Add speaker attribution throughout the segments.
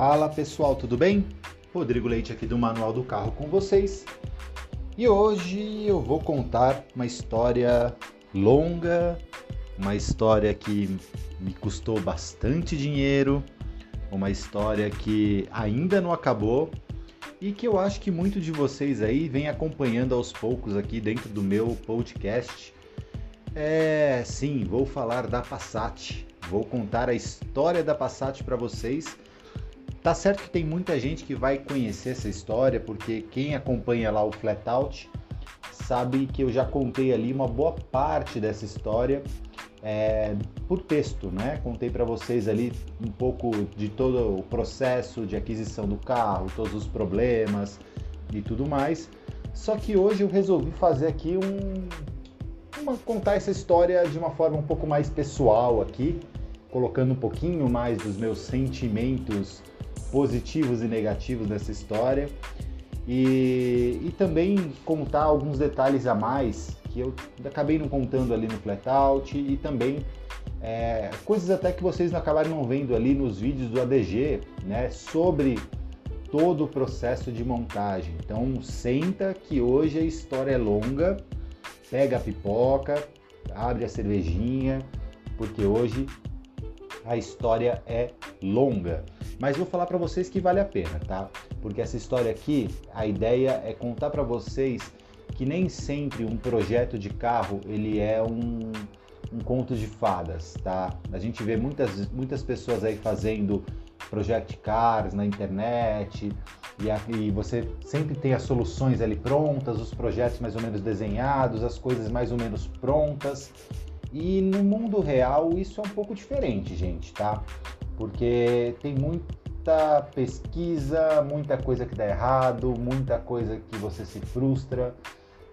Speaker 1: Fala pessoal, tudo bem? Rodrigo Leite aqui do Manual do Carro com vocês. E hoje eu vou contar uma história longa, uma história que me custou bastante dinheiro, uma história que ainda não acabou e que eu acho que muito de vocês aí vem acompanhando aos poucos aqui dentro do meu podcast. É, sim, vou falar da Passat. Vou contar a história da Passat para vocês Tá certo que tem muita gente que vai conhecer essa história, porque quem acompanha lá o Flatout sabe que eu já contei ali uma boa parte dessa história é, por texto, né? Contei para vocês ali um pouco de todo o processo de aquisição do carro, todos os problemas e tudo mais. Só que hoje eu resolvi fazer aqui um, uma, contar essa história de uma forma um pouco mais pessoal aqui, colocando um pouquinho mais dos meus sentimentos positivos e negativos dessa história e, e também contar alguns detalhes a mais que eu acabei não contando ali no Flatout e também é, coisas até que vocês acabaram não vendo ali nos vídeos do ADG, né, sobre todo o processo de montagem. Então senta que hoje a história é longa, pega a pipoca, abre a cervejinha, porque hoje a história é longa. Mas vou falar para vocês que vale a pena, tá? Porque essa história aqui, a ideia é contar para vocês que nem sempre um projeto de carro ele é um, um conto de fadas, tá? A gente vê muitas, muitas pessoas aí fazendo project cars na internet e, a, e você sempre tem as soluções ali prontas, os projetos mais ou menos desenhados, as coisas mais ou menos prontas. E no mundo real isso é um pouco diferente, gente, tá? porque tem muita pesquisa, muita coisa que dá errado, muita coisa que você se frustra,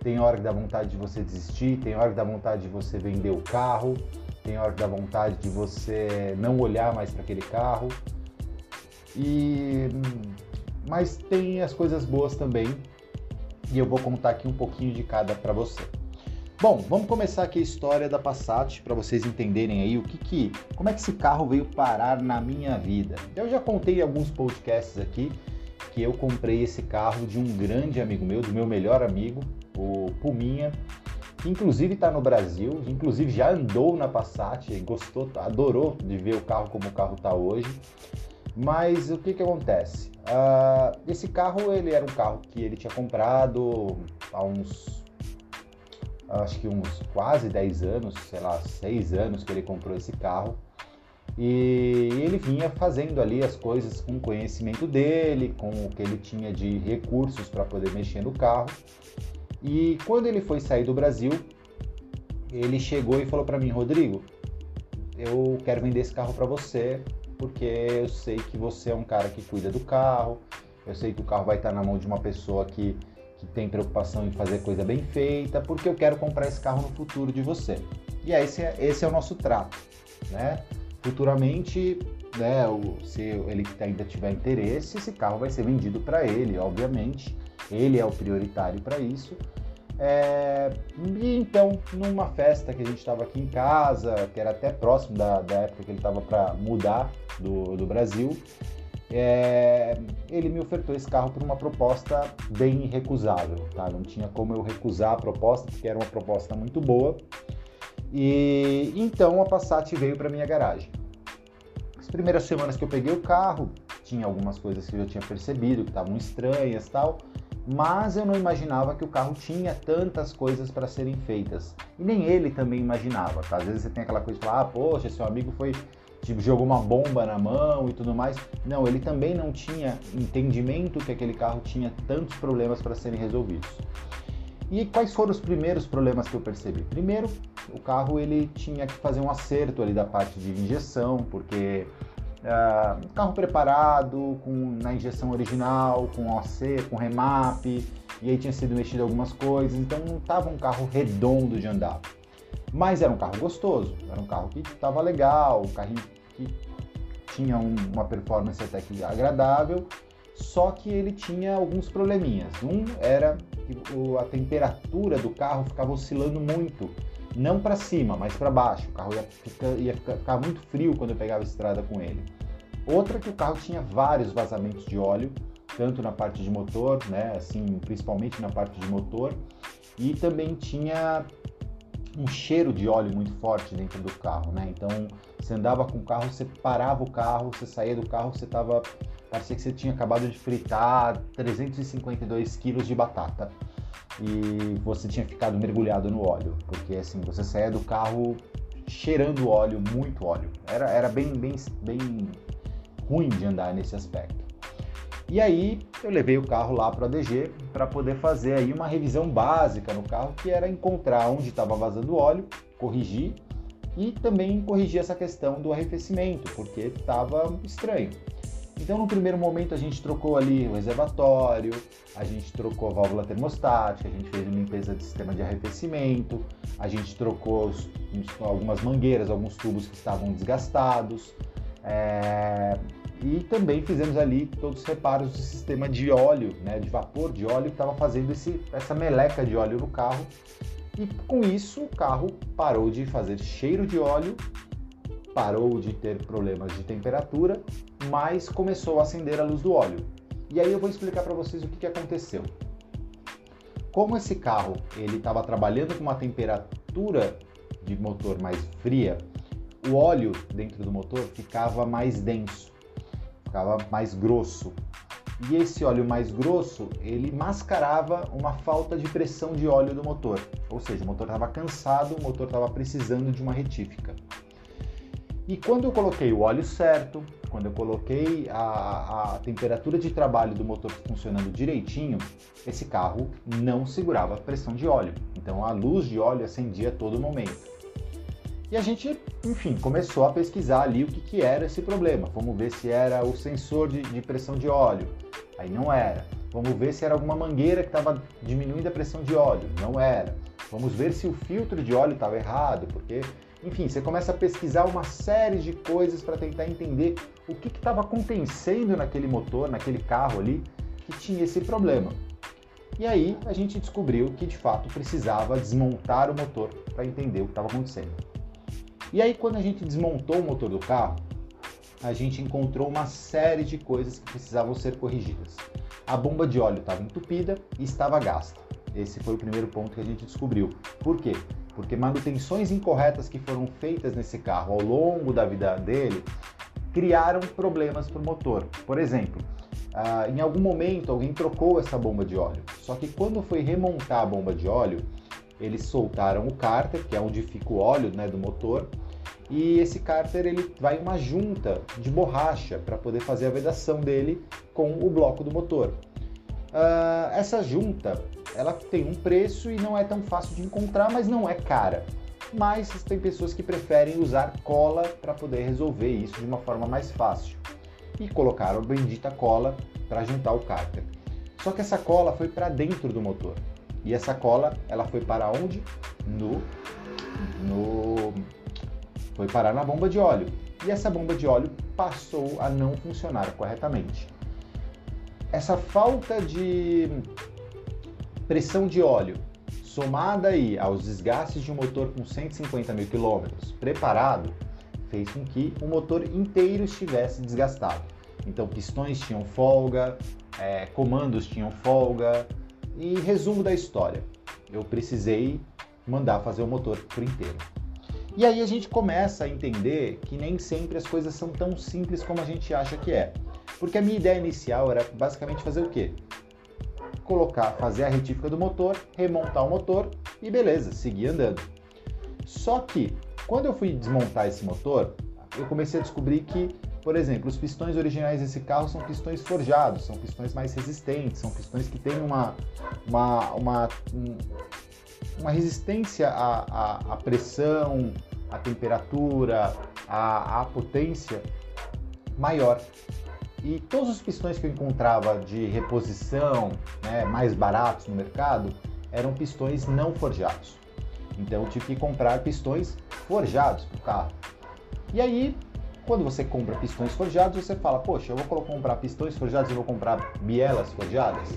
Speaker 1: tem hora que dá vontade de você desistir, tem hora que dá vontade de você vender o carro, tem hora que dá vontade de você não olhar mais para aquele carro. E mas tem as coisas boas também, e eu vou contar aqui um pouquinho de cada para você. Bom, vamos começar aqui a história da Passat para vocês entenderem aí o que que, como é que esse carro veio parar na minha vida. Eu já contei em alguns podcasts aqui que eu comprei esse carro de um grande amigo meu, do meu melhor amigo, o Puminha, que inclusive está no Brasil, inclusive já andou na Passat, gostou, adorou de ver o carro como o carro está hoje. Mas o que que acontece? Uh, esse carro ele era um carro que ele tinha comprado há uns acho que uns quase 10 anos, sei lá, 6 anos que ele comprou esse carro. E ele vinha fazendo ali as coisas com o conhecimento dele, com o que ele tinha de recursos para poder mexer no carro. E quando ele foi sair do Brasil, ele chegou e falou para mim, Rodrigo, eu quero vender esse carro para você, porque eu sei que você é um cara que cuida do carro, eu sei que o carro vai estar na mão de uma pessoa que que tem preocupação em fazer coisa bem feita, porque eu quero comprar esse carro no futuro de você. E aí esse é, esse é o nosso trato, né? Futuramente, né, o, se ele ainda tiver interesse, esse carro vai ser vendido para ele, obviamente. Ele é o prioritário para isso. É, e então, numa festa que a gente estava aqui em casa, que era até próximo da, da época que ele estava para mudar do, do Brasil, é, ele me ofertou esse carro por uma proposta bem irrecusável, tá? Não tinha como eu recusar a proposta, porque era uma proposta muito boa. E então a Passat veio para minha garagem. As primeiras semanas que eu peguei o carro, tinha algumas coisas que eu tinha percebido que estavam estranhas, tal, mas eu não imaginava que o carro tinha tantas coisas para serem feitas. E nem ele também imaginava, tá? Às vezes você tem aquela coisa de falar, ah, poxa, seu amigo foi tipo, jogou uma bomba na mão e tudo mais. Não, ele também não tinha entendimento que aquele carro tinha tantos problemas para serem resolvidos. E quais foram os primeiros problemas que eu percebi? Primeiro, o carro ele tinha que fazer um acerto ali da parte de injeção, porque uh, carro preparado, com, na injeção original, com OC, com remap, e aí tinha sido mexido algumas coisas, então não estava um carro redondo de andar. Mas era um carro gostoso, era um carro que estava legal, um carrinho que tinha um, uma performance até que agradável, só que ele tinha alguns probleminhas. Um era que a temperatura do carro ficava oscilando muito, não para cima, mas para baixo. O carro ia, ficar, ia ficar muito frio quando eu pegava estrada com ele. Outra que o carro tinha vários vazamentos de óleo, tanto na parte de motor, né, assim, principalmente na parte de motor, e também tinha um cheiro de óleo muito forte dentro do carro, né? Então, você andava com o carro, você parava o carro, você saía do carro, você tava parecia que você tinha acabado de fritar 352 quilos de batata e você tinha ficado mergulhado no óleo, porque assim, você saía do carro cheirando óleo, muito óleo. Era, era bem, bem, bem ruim de andar nesse aspecto. E aí eu levei o carro lá para a ADG para poder fazer aí uma revisão básica no carro, que era encontrar onde estava vazando óleo, corrigir e também corrigir essa questão do arrefecimento, porque estava estranho. Então, no primeiro momento, a gente trocou ali o reservatório, a gente trocou a válvula termostática, a gente fez limpeza de sistema de arrefecimento, a gente trocou os, algumas mangueiras, alguns tubos que estavam desgastados, é, e também fizemos ali todos os reparos do sistema de óleo, né, de vapor de óleo que estava fazendo esse, essa meleca de óleo no carro. E com isso, o carro parou de fazer cheiro de óleo parou de ter problemas de temperatura, mas começou a acender a luz do óleo. E aí eu vou explicar para vocês o que, que aconteceu. Como esse carro ele estava trabalhando com uma temperatura de motor mais fria, o óleo dentro do motor ficava mais denso, ficava mais grosso. E esse óleo mais grosso, ele mascarava uma falta de pressão de óleo do motor. Ou seja, o motor estava cansado, o motor estava precisando de uma retífica. E quando eu coloquei o óleo certo, quando eu coloquei a, a temperatura de trabalho do motor funcionando direitinho, esse carro não segurava a pressão de óleo. Então a luz de óleo acendia a todo momento. E a gente, enfim, começou a pesquisar ali o que, que era esse problema. Vamos ver se era o sensor de, de pressão de óleo. Aí não era. Vamos ver se era alguma mangueira que estava diminuindo a pressão de óleo. Não era. Vamos ver se o filtro de óleo estava errado, porque enfim, você começa a pesquisar uma série de coisas para tentar entender o que estava acontecendo naquele motor, naquele carro ali, que tinha esse problema. E aí a gente descobriu que de fato precisava desmontar o motor para entender o que estava acontecendo. E aí quando a gente desmontou o motor do carro, a gente encontrou uma série de coisas que precisavam ser corrigidas. A bomba de óleo estava entupida e estava gasta. Esse foi o primeiro ponto que a gente descobriu. Por quê? porque manutenções incorretas que foram feitas nesse carro ao longo da vida dele criaram problemas para o motor. Por exemplo, ah, em algum momento alguém trocou essa bomba de óleo, só que quando foi remontar a bomba de óleo, eles soltaram o cárter, que é onde fica o óleo né, do motor, e esse cárter ele vai uma junta de borracha para poder fazer a vedação dele com o bloco do motor. Uh, essa junta ela tem um preço e não é tão fácil de encontrar, mas não é cara. Mas tem pessoas que preferem usar cola para poder resolver isso de uma forma mais fácil. E colocaram a bendita cola para juntar o cárter. Só que essa cola foi para dentro do motor. E essa cola, ela foi para onde? No no foi parar na bomba de óleo. E essa bomba de óleo passou a não funcionar corretamente. Essa falta de pressão de óleo, somada aí aos desgastes de um motor com 150 mil quilômetros preparado, fez com que o motor inteiro estivesse desgastado. Então, pistões tinham folga, é, comandos tinham folga. E resumo da história: eu precisei mandar fazer o motor por inteiro. E aí a gente começa a entender que nem sempre as coisas são tão simples como a gente acha que é. Porque a minha ideia inicial era basicamente fazer o quê? colocar, fazer a retífica do motor, remontar o motor e beleza, seguir andando. Só que quando eu fui desmontar esse motor, eu comecei a descobrir que, por exemplo, os pistões originais desse carro são pistões forjados, são pistões mais resistentes, são pistões que têm uma, uma, uma, uma resistência à, à, à pressão, à temperatura, à, à potência maior. E todos os pistões que eu encontrava de reposição, né, mais baratos no mercado, eram pistões não forjados. Então eu tive que comprar pistões forjados para o carro. E aí Quando você compra pistões forjados, você fala, poxa, eu vou comprar pistões forjados e vou comprar bielas forjadas.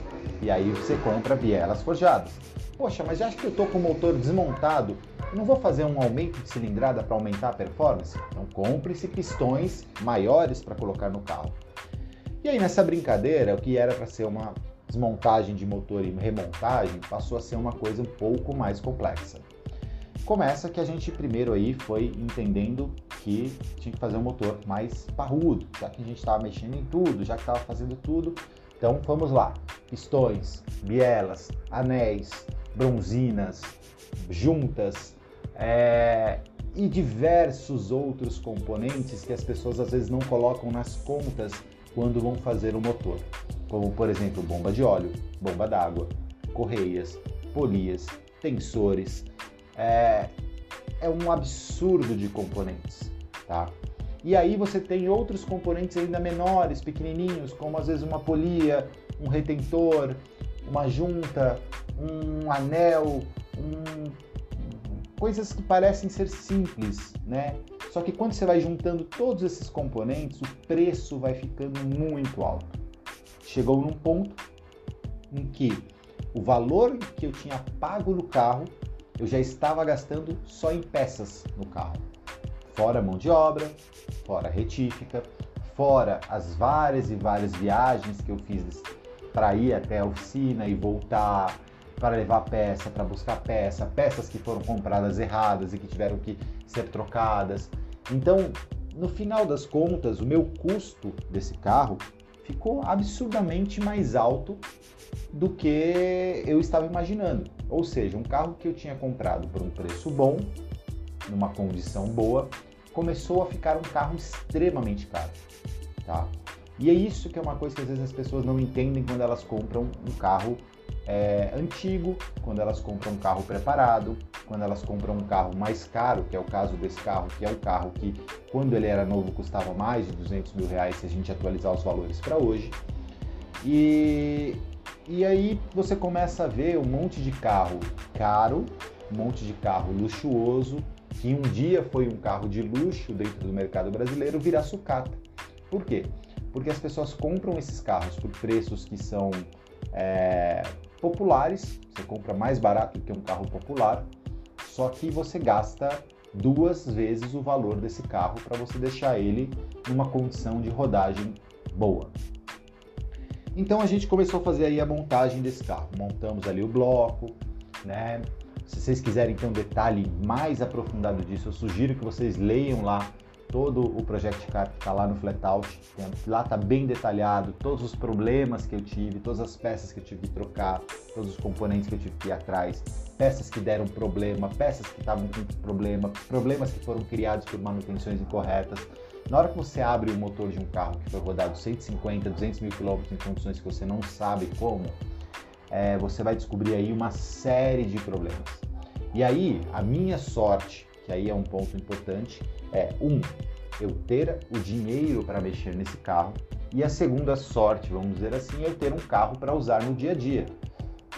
Speaker 1: E aí você compra bielas forjadas. Poxa, mas já que eu estou com o motor desmontado, não vou fazer um aumento de cilindrada para aumentar a performance? Então compre-se pistões maiores para colocar no carro. E aí nessa brincadeira, o que era para ser uma desmontagem de motor e remontagem passou a ser uma coisa um pouco mais complexa. Começa que a gente primeiro aí foi entendendo que tinha que fazer um motor mais parrudo, já que a gente estava mexendo em tudo, já que estava fazendo tudo. Então vamos lá: pistões, bielas, anéis, bronzinas, juntas é, e diversos outros componentes que as pessoas às vezes não colocam nas contas quando vão fazer o motor, como por exemplo bomba de óleo, bomba d'água, correias, polias, tensores. É, é um absurdo de componentes, tá? E aí você tem outros componentes ainda menores, pequenininhos, como às vezes uma polia, um retentor, uma junta, um anel, um... coisas que parecem ser simples, né? Só que quando você vai juntando todos esses componentes, o preço vai ficando muito alto. Chegou num ponto em que o valor que eu tinha pago no carro, eu já estava gastando só em peças no carro. Fora mão de obra, fora retífica, fora as várias e várias viagens que eu fiz para ir até a oficina e voltar, para levar peça, para buscar peça, peças que foram compradas erradas e que tiveram que ser trocadas. Então, no final das contas, o meu custo desse carro ficou absurdamente mais alto do que eu estava imaginando. Ou seja, um carro que eu tinha comprado por um preço bom, numa condição boa, começou a ficar um carro extremamente caro, tá? E é isso que é uma coisa que às vezes as pessoas não entendem quando elas compram um carro é, antigo, quando elas compram um carro preparado, quando elas compram um carro mais caro, que é o caso desse carro, que é o carro que quando ele era novo custava mais de 200 mil reais se a gente atualizar os valores para hoje. E, e aí você começa a ver um monte de carro caro, um monte de carro luxuoso, que um dia foi um carro de luxo dentro do mercado brasileiro, virar sucata. Por quê? Porque as pessoas compram esses carros por preços que são é, populares, você compra mais barato do que um carro popular, só que você gasta duas vezes o valor desse carro para você deixar ele numa condição de rodagem boa. Então a gente começou a fazer aí a montagem desse carro. Montamos ali o bloco, né? Se vocês quiserem ter um detalhe mais aprofundado disso, eu sugiro que vocês leiam lá todo o Project Car que está lá no Flatout. Lá está bem detalhado todos os problemas que eu tive, todas as peças que eu tive que trocar, todos os componentes que eu tive que ir atrás, peças que deram problema, peças que estavam com problema, problemas que foram criados por manutenções incorretas. Na hora que você abre o motor de um carro que foi rodado 150, 200 mil quilômetros em condições que você não sabe como, é, você vai descobrir aí uma série de problemas. E aí, a minha sorte, que aí é um ponto importante, é um, eu ter o dinheiro para mexer nesse carro e a segunda sorte, vamos dizer assim, é eu ter um carro para usar no dia a dia.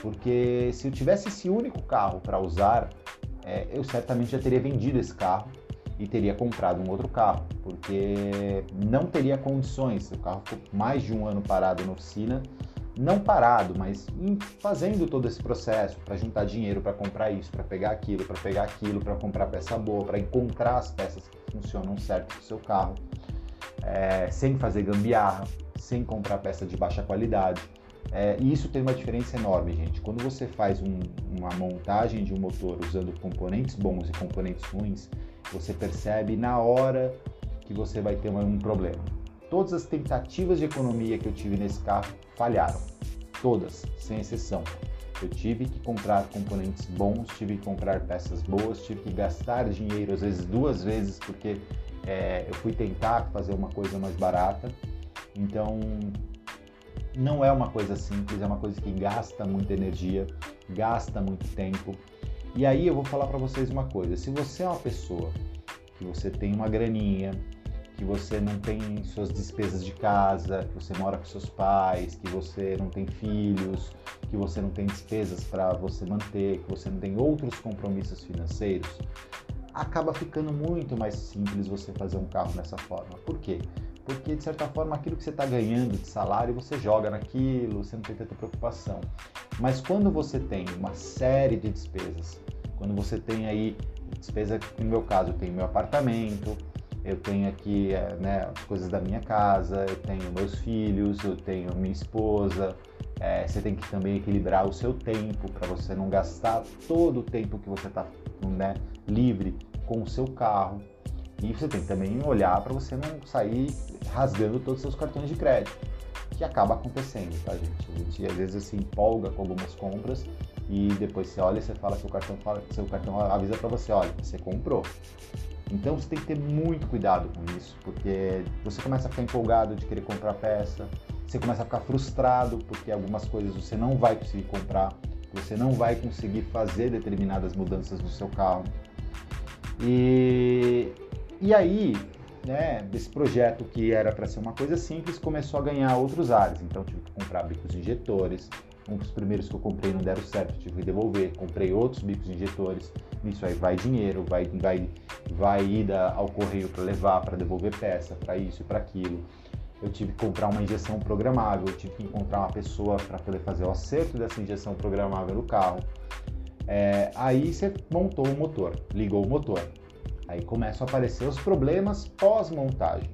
Speaker 1: Porque se eu tivesse esse único carro para usar, é, eu certamente já teria vendido esse carro e teria comprado um outro carro, porque não teria condições. O carro ficou mais de um ano parado na oficina não parado, mas fazendo todo esse processo para juntar dinheiro para comprar isso, para pegar aquilo, para pegar aquilo, para comprar peça boa, para encontrar as peças que funcionam certo no seu carro, é, sem fazer gambiarra, sem comprar peça de baixa qualidade. É, e isso tem uma diferença enorme, gente. Quando você faz um, uma montagem de um motor usando componentes bons e componentes ruins, você percebe na hora que você vai ter um problema Todas as tentativas de economia que eu tive nesse carro falharam. Todas, sem exceção. Eu tive que comprar componentes bons, tive que comprar peças boas, tive que gastar dinheiro, às vezes duas vezes, porque é, eu fui tentar fazer uma coisa mais barata. Então, não é uma coisa simples, é uma coisa que gasta muita energia, gasta muito tempo. E aí eu vou falar para vocês uma coisa: se você é uma pessoa que você tem uma graninha, que você não tem suas despesas de casa, que você mora com seus pais, que você não tem filhos, que você não tem despesas para você manter, que você não tem outros compromissos financeiros, acaba ficando muito mais simples você fazer um carro dessa forma. Por quê? Porque, de certa forma, aquilo que você está ganhando de salário, você joga naquilo, você não tem tanta preocupação. Mas quando você tem uma série de despesas, quando você tem aí despesa, no meu caso, eu tenho meu apartamento, eu tenho aqui eh, né, as coisas da minha casa, eu tenho meus filhos, eu tenho minha esposa. É, você tem que também equilibrar o seu tempo para você não gastar todo o tempo que você está né, livre com o seu carro. E você tem que também olhar para você não sair rasgando todos os seus cartões de crédito, que acaba acontecendo, tá, gente? A gente às vezes se empolga com algumas compras e depois você olha e você fala, seu cartão fala, seu cartão avisa para você, olha, você comprou. Então você tem que ter muito cuidado com isso, porque você começa a ficar empolgado de querer comprar peça, você começa a ficar frustrado porque algumas coisas você não vai conseguir comprar, você não vai conseguir fazer determinadas mudanças no seu carro. E, e aí, né, esse projeto que era para ser uma coisa simples começou a ganhar outros ares. Então tive que comprar bicos injetores, um dos primeiros que eu comprei não deram certo, tive que devolver. Comprei outros bicos injetores. Isso aí vai dinheiro, vai, vai, vai ida ao correio para levar, para devolver peça, para isso e para aquilo. Eu tive que comprar uma injeção programável, eu tive que encontrar uma pessoa para poder fazer o acerto dessa injeção programável no carro. É, aí você montou o motor, ligou o motor. Aí começam a aparecer os problemas pós-montagem.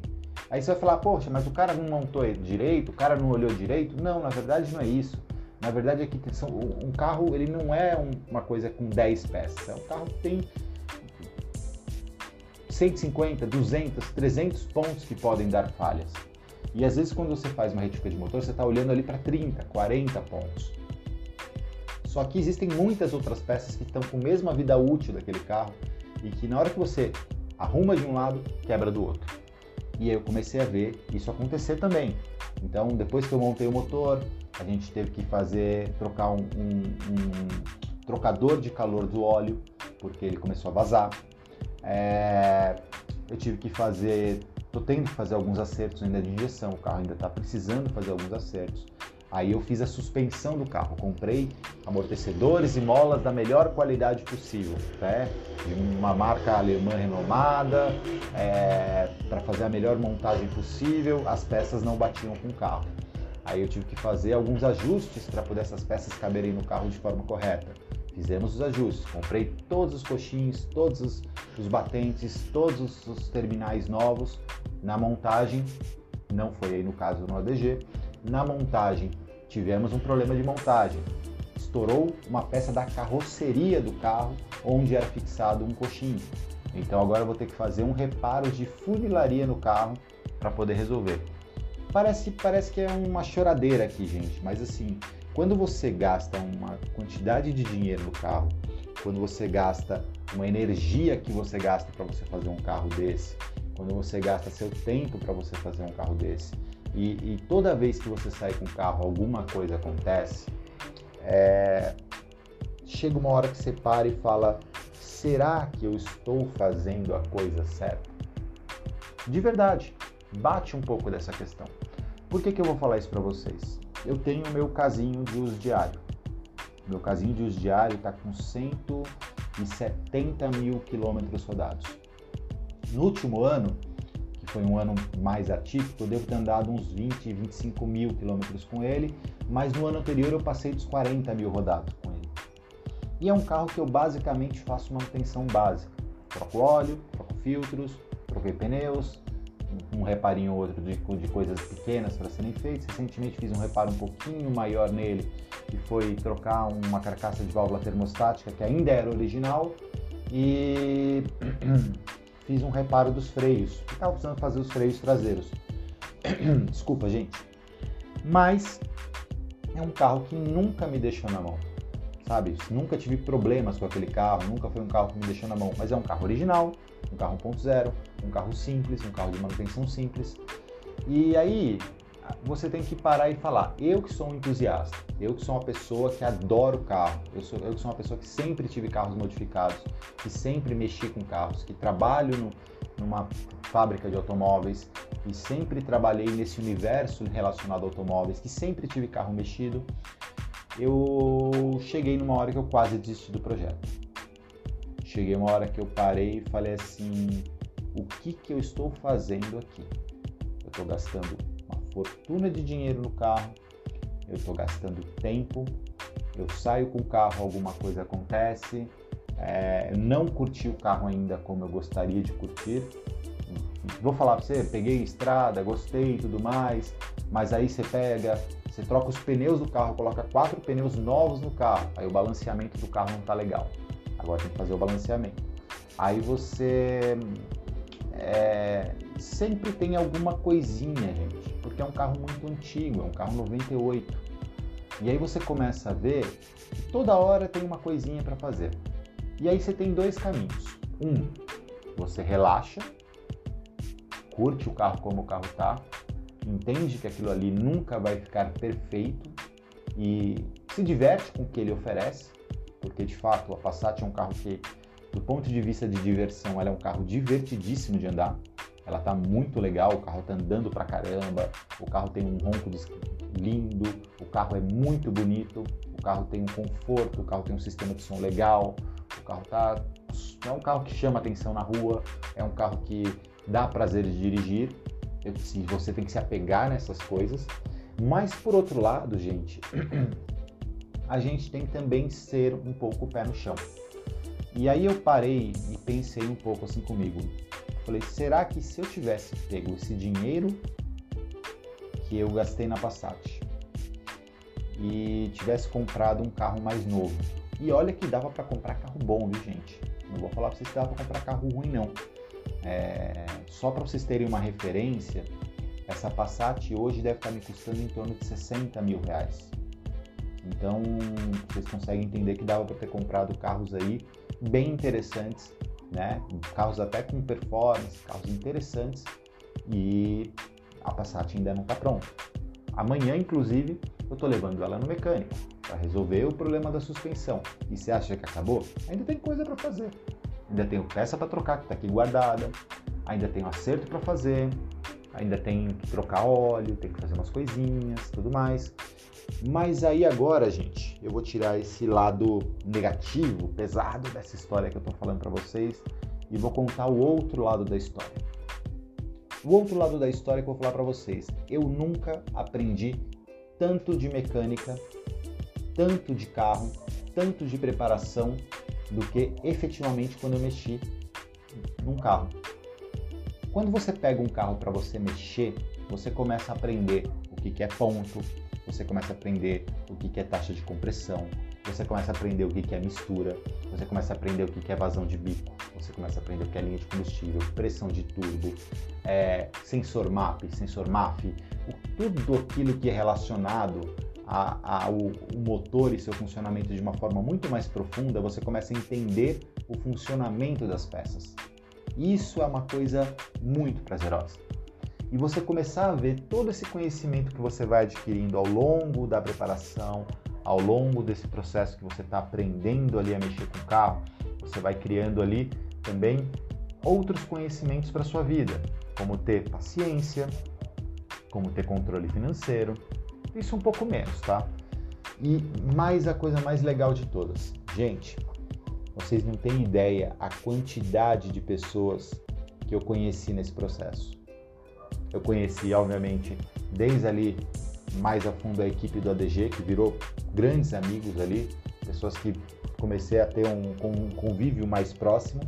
Speaker 1: Aí você vai falar, poxa, mas o cara não montou direito, o cara não olhou direito. Não, na verdade não é isso. Na verdade, aqui são, um carro ele não é um, uma coisa com 10 peças. É um carro que tem 150, 200, 300 pontos que podem dar falhas. E às vezes quando você faz uma retífica de motor, você está olhando ali para 30, 40 pontos. Só que existem muitas outras peças que estão com a mesma vida útil daquele carro e que na hora que você arruma de um lado, quebra do outro. E aí eu comecei a ver isso acontecer também. Então, depois que eu montei o motor, a gente teve que fazer, trocar um, um, um trocador de calor do óleo, porque ele começou a vazar. É, eu tive que fazer, tô tendo que fazer alguns acertos ainda de injeção, o carro ainda está precisando fazer alguns acertos. Aí eu fiz a suspensão do carro, comprei amortecedores e molas da melhor qualidade possível, né? de uma marca alemã renomada, é, para fazer a melhor montagem possível. As peças não batiam com o carro. Aí eu tive que fazer alguns ajustes para poder essas peças caberem no carro de forma correta. Fizemos os ajustes, comprei todos os coxins, todos os, os batentes, todos os, os terminais novos. Na montagem, não foi aí no caso no ADG, na montagem, tivemos um problema de montagem. Estourou uma peça da carroceria do carro onde era fixado um coxinho. Então agora vou ter que fazer um reparo de funilaria no carro para poder resolver. Parece, parece que é uma choradeira aqui, gente, mas assim, quando você gasta uma quantidade de dinheiro no carro, quando você gasta uma energia que você gasta para você fazer um carro desse, quando você gasta seu tempo para você fazer um carro desse, e, e, toda vez que você sai com o carro, alguma coisa acontece, é... chega uma hora que você para e fala: será que eu estou fazendo a coisa certa? De verdade, bate um pouco dessa questão. Por que, que eu vou falar isso para vocês? Eu tenho o meu casinho de uso diário. Meu casinho de uso diário está com 170 mil quilômetros rodados. No último ano, foi um ano mais atípico, eu devo ter andado uns 20, 25 mil quilômetros com ele, mas no ano anterior eu passei dos 40 mil rodados com ele. E é um carro que eu basicamente faço manutenção básica. Troco óleo, troco filtros, troquei pneus, um reparinho ou outro de, de coisas pequenas para serem feitas. Recentemente fiz um reparo um pouquinho maior nele, que foi trocar uma carcaça de válvula termostática que ainda era original e fiz um reparo dos freios. Estava precisando fazer os freios traseiros. Desculpa, gente. Mas é um carro que nunca me deixou na mão. Sabe? Nunca tive problemas com aquele carro, nunca foi um carro que me deixou na mão. Mas é um carro original, um carro 1.0, um carro simples, um carro de manutenção simples. E aí, você tem que parar e falar: eu que sou um entusiasta, eu que sou uma pessoa que adoro carro, eu, sou, eu que sou uma pessoa que sempre tive carros modificados, que sempre mexi com carros, que trabalho no, numa fábrica de automóveis, e sempre trabalhei nesse universo relacionado a automóveis, que sempre tive carro mexido. Eu cheguei numa hora que eu quase desisti do projeto. cheguei uma hora que eu parei e falei assim: o que, que eu estou fazendo aqui? Eu estou gastando fortuna de dinheiro no carro, eu estou gastando tempo, eu saio com o carro, alguma coisa acontece, é, não curti o carro ainda como eu gostaria de curtir. Vou falar para você, peguei estrada, gostei e tudo mais, mas aí você pega, você troca os pneus do carro, coloca quatro pneus novos no carro, aí o balanceamento do carro não está legal. Agora tem que fazer o balanceamento. Aí você é, sempre tem alguma coisinha, gente, porque é um carro muito antigo, é um carro 98. E aí você começa a ver toda hora tem uma coisinha para fazer. E aí você tem dois caminhos. Um, você relaxa, curte o carro como o carro está, entende que aquilo ali nunca vai ficar perfeito e se diverte com o que ele oferece, porque de fato a Passat é um carro que, do ponto de vista de diversão, ela é um carro divertidíssimo de andar. Ela tá muito legal, o carro tá andando pra caramba, o carro tem um ronco lindo, o carro é muito bonito, o carro tem um conforto, o carro tem um sistema de som legal, o carro tá é um carro que chama atenção na rua, é um carro que dá prazer de dirigir. Se você tem que se apegar nessas coisas, mas por outro lado, gente, a gente tem que também ser um pouco pé no chão. E aí eu parei e pensei um pouco assim comigo. Falei, será que se eu tivesse pego esse dinheiro que eu gastei na Passat e tivesse comprado um carro mais novo. E olha que dava para comprar carro bom, viu, gente? Não vou falar para vocês que dava para comprar carro ruim, não. É... Só para vocês terem uma referência, essa Passat hoje deve estar me custando em torno de 60 mil reais. Então, vocês conseguem entender que dava para ter comprado carros aí bem interessantes, né? Carros até com performance, carros interessantes e a Passat ainda não está pronta. Amanhã, inclusive, eu estou levando ela no mecânico para resolver o problema da suspensão. E você acha que acabou? Ainda tem coisa para fazer. Ainda tenho peça para trocar que está aqui guardada. Ainda tenho acerto para fazer. Ainda tem que trocar óleo, tem que fazer umas coisinhas, tudo mais. Mas aí agora, gente, eu vou tirar esse lado negativo, pesado dessa história que eu estou falando para vocês e vou contar o outro lado da história. O outro lado da história que eu vou falar para vocês, eu nunca aprendi tanto de mecânica, tanto de carro, tanto de preparação do que efetivamente quando eu mexi num carro. Quando você pega um carro para você mexer, você começa a aprender o que é ponto, você começa a aprender o que é taxa de compressão, você começa a aprender o que é mistura, você começa a aprender o que é vazão de bico, você começa a aprender o que é linha de combustível, pressão de turbo, é, sensor MAP, sensor MAF, tudo aquilo que é relacionado ao motor e seu funcionamento de uma forma muito mais profunda, você começa a entender o funcionamento das peças. Isso é uma coisa muito prazerosa. E você começar a ver todo esse conhecimento que você vai adquirindo ao longo da preparação, ao longo desse processo que você está aprendendo ali a mexer com o carro, você vai criando ali também outros conhecimentos para sua vida, como ter paciência, como ter controle financeiro. Isso um pouco menos, tá? E mais a coisa mais legal de todas, gente, vocês não têm ideia a quantidade de pessoas que eu conheci nesse processo. Eu conheci, obviamente, desde ali mais a fundo a equipe do ADG, que virou grandes amigos ali, pessoas que comecei a ter um, um convívio mais próximo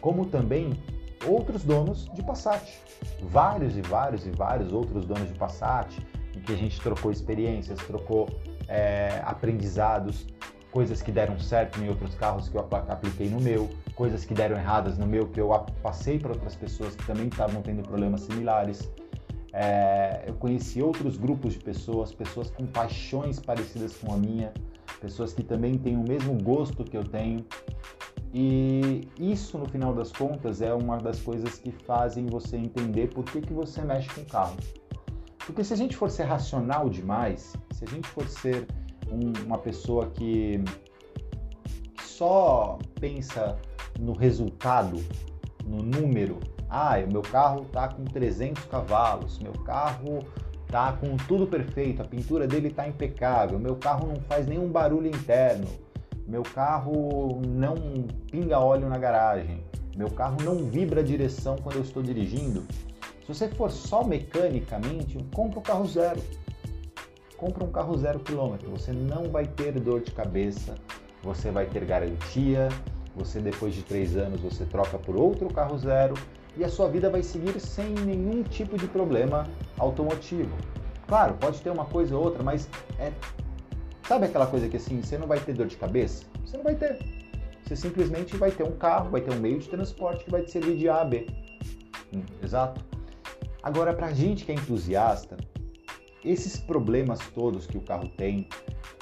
Speaker 1: como também outros donos de Passat. Vários e vários e vários outros donos de Passat, em que a gente trocou experiências, trocou é, aprendizados, coisas que deram certo em outros carros que eu apliquei no meu, coisas que deram erradas no meu que eu passei para outras pessoas que também estavam tendo problemas similares. É, eu conheci outros grupos de pessoas, pessoas com paixões parecidas com a minha, pessoas que também têm o mesmo gosto que eu tenho. E isso, no final das contas, é uma das coisas que fazem você entender por que, que você mexe com o carro. Porque se a gente for ser racional demais, se a gente for ser um, uma pessoa que, que só pensa no resultado, no número, ah, o meu carro está com 300 cavalos, meu carro está com tudo perfeito, a pintura dele está impecável, meu carro não faz nenhum barulho interno, meu carro não pinga óleo na garagem, meu carro não vibra a direção quando eu estou dirigindo. Se você for só mecanicamente, compra um carro zero. Compra um carro zero quilômetro. Você não vai ter dor de cabeça, você vai ter garantia. Você depois de três anos você troca por outro carro zero e a sua vida vai seguir sem nenhum tipo de problema automotivo. Claro, pode ter uma coisa ou outra, mas é sabe aquela coisa que assim você não vai ter dor de cabeça? Você não vai ter. Você simplesmente vai ter um carro, vai ter um meio de transporte que vai te servir de A a B. Hum, exato. Agora, para gente que é entusiasta, esses problemas todos que o carro tem,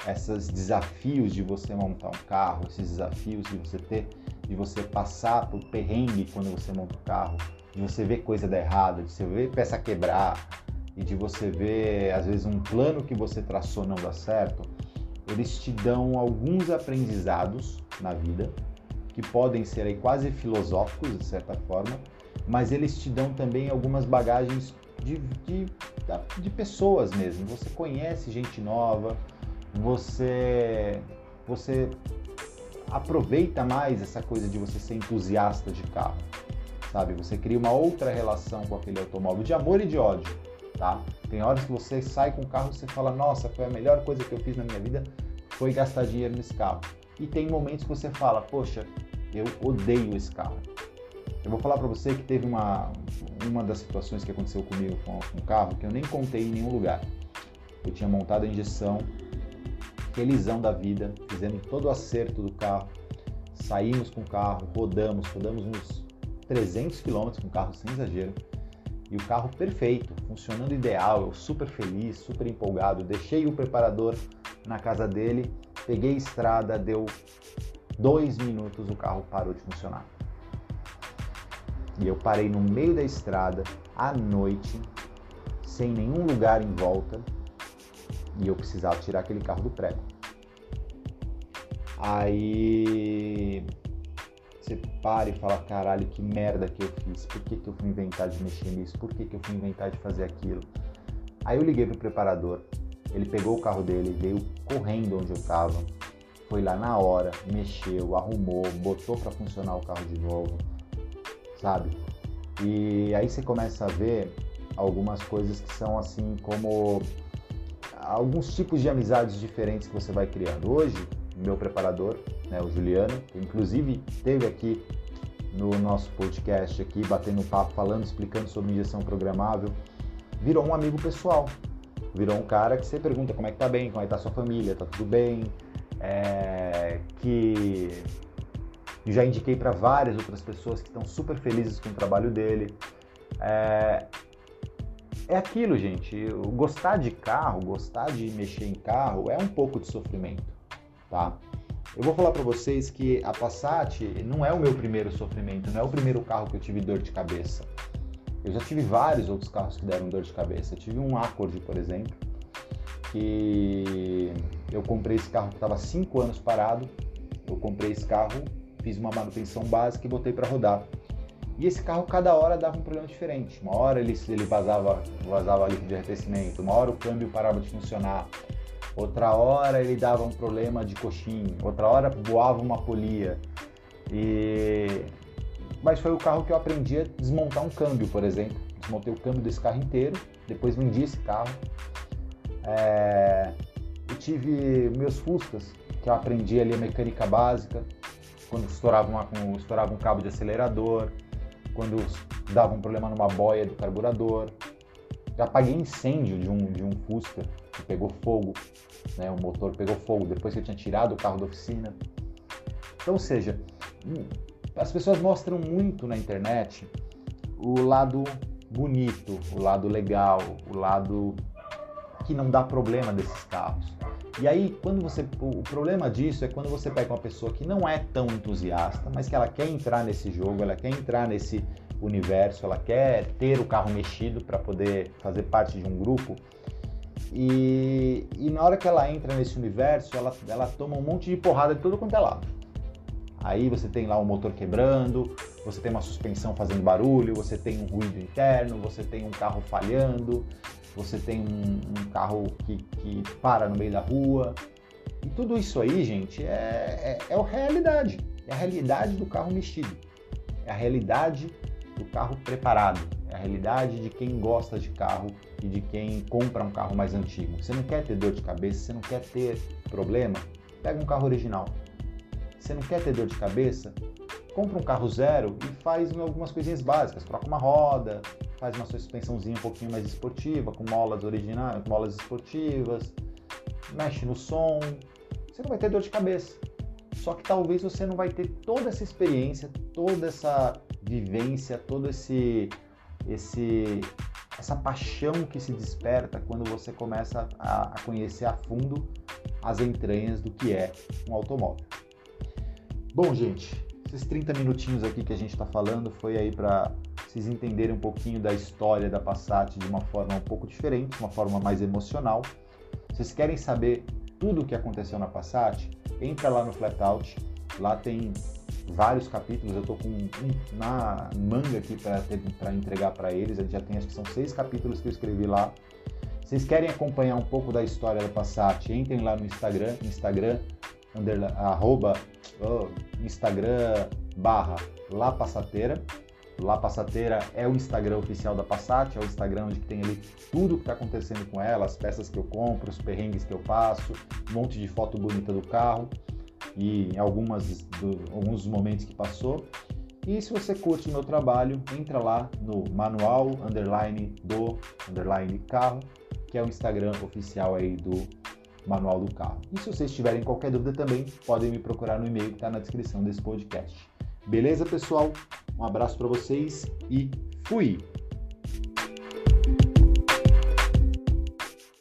Speaker 1: esses desafios de você montar um carro, esses desafios de você ter, de você passar por perrengue quando você monta o um carro, de você ver coisa dar errado, de você ver peça quebrar e de você ver às vezes um plano que você traçou não dar certo, eles te dão alguns aprendizados na vida que podem ser aí quase filosóficos de certa forma, mas eles te dão também algumas bagagens de, de, de pessoas mesmo. Você conhece gente nova, você você aproveita mais essa coisa de você ser entusiasta de carro, sabe? Você cria uma outra relação com aquele automóvel de amor e de ódio, tá? Tem horas que você sai com o carro e você fala, nossa, foi a melhor coisa que eu fiz na minha vida, foi gastar dinheiro nesse carro. E tem momentos que você fala, poxa, eu odeio esse carro. Eu vou falar para você que teve uma, uma das situações que aconteceu comigo com um carro que eu nem contei em nenhum lugar. Eu tinha montado a injeção, felizão da vida, fizemos todo o acerto do carro, saímos com o carro, rodamos, rodamos uns 300 km com o carro sem exagero. E o carro perfeito, funcionando ideal, eu super feliz, super empolgado. Deixei o preparador na casa dele, peguei a estrada, deu dois minutos, o carro parou de funcionar. E eu parei no meio da estrada, à noite, sem nenhum lugar em volta, e eu precisava tirar aquele carro do prego. Aí você para e fala, caralho, que merda que eu fiz, por que, que eu fui inventar de mexer nisso, por que, que eu fui inventar de fazer aquilo. Aí eu liguei pro preparador, ele pegou o carro dele, veio correndo onde eu estava, foi lá na hora, mexeu, arrumou, botou para funcionar o carro de novo, sabe? E aí você começa a ver algumas coisas que são assim como alguns tipos de amizades diferentes que você vai criando. Hoje, meu preparador, né, o Juliano, que inclusive esteve aqui no nosso podcast aqui, batendo papo, falando, explicando sobre injeção programável, virou um amigo pessoal. Virou um cara que você pergunta como é que tá bem, como é que tá sua família, tá tudo bem, é, que já indiquei para várias outras pessoas que estão super felizes com o trabalho dele. É, é aquilo, gente. Gostar de carro, gostar de mexer em carro é um pouco de sofrimento, tá? Eu vou falar para vocês que a Passat não é o meu primeiro sofrimento, não é o primeiro carro que eu tive dor de cabeça. Eu já tive vários outros carros que deram dor de cabeça. Eu tive um Accord, por exemplo, que eu comprei esse carro que estava 5 anos parado. Eu comprei esse carro, fiz uma manutenção básica e botei para rodar. E esse carro cada hora dava um problema diferente. Uma hora ele, ele vazava, vazava líquido de arrefecimento, uma hora o câmbio parava de funcionar, outra hora ele dava um problema de coxinha, outra hora voava uma polia. E... Mas foi o carro que eu aprendi a desmontar um câmbio, por exemplo. Desmontei o câmbio desse carro inteiro, depois vendi esse carro. É... Eu tive meus Fuscas, que eu aprendi ali a mecânica básica, quando estourava, uma, estourava um cabo de acelerador, quando dava um problema numa boia do carburador. Já apaguei incêndio de um, de um Fusca que pegou fogo, né? o motor pegou fogo depois que eu tinha tirado o carro da oficina. Então, ou seja, hum, as pessoas mostram muito na internet o lado bonito, o lado legal, o lado que não dá problema desses carros. E aí, quando você. O problema disso é quando você pega uma pessoa que não é tão entusiasta, mas que ela quer entrar nesse jogo, ela quer entrar nesse universo, ela quer ter o carro mexido para poder fazer parte de um grupo. E, e, na hora que ela entra nesse universo, ela, ela toma um monte de porrada de tudo quanto é lado. Aí você tem lá o motor quebrando, você tem uma suspensão fazendo barulho, você tem um ruído interno, você tem um carro falhando, você tem um, um carro que, que, para no meio da rua. E tudo isso aí, gente, é, é, é a realidade. É a realidade do carro mexido. É a realidade do carro preparado. É a realidade de quem gosta de carro e de quem compra um carro mais antigo. Você não quer ter dor de cabeça, você não quer ter problema? Pega um carro original. Você não quer ter dor de cabeça? Compra um carro zero e faz algumas coisinhas básicas. Troca uma roda, faz uma suspensãozinha um pouquinho mais esportiva, com molas originais, molas esportivas, mexe no som. Você não vai ter dor de cabeça. Só que talvez você não vai ter toda essa experiência, toda essa vivência, todo esse esse essa paixão que se desperta quando você começa a, a conhecer a fundo as entranhas do que é um automóvel. Bom, gente, esses 30 minutinhos aqui que a gente está falando foi aí para vocês entenderem um pouquinho da história da Passat de uma forma um pouco diferente, uma forma mais emocional. Vocês querem saber tudo o que aconteceu na Passat? Entra lá no Flatout, lá tem vários capítulos, eu estou com um na manga aqui para entregar para eles, a gente já tem, acho que são seis capítulos que eu escrevi lá. Vocês querem acompanhar um pouco da história da Passat? Entrem lá no Instagram, Instagram, under, arroba, Instagram barra La Passateira. La Passateira é o Instagram oficial da Passat, é o Instagram onde tem ali tudo que está acontecendo com ela, as peças que eu compro, os perrengues que eu passo, um monte de foto bonita do carro e algumas do, alguns momentos que passou. E se você curte o meu trabalho, entra lá no manual underline do underline carro, que é o Instagram oficial aí do manual do carro. E se vocês tiverem qualquer dúvida também, podem me procurar no e-mail que está na descrição desse podcast. Beleza, pessoal? Um abraço para vocês e fui!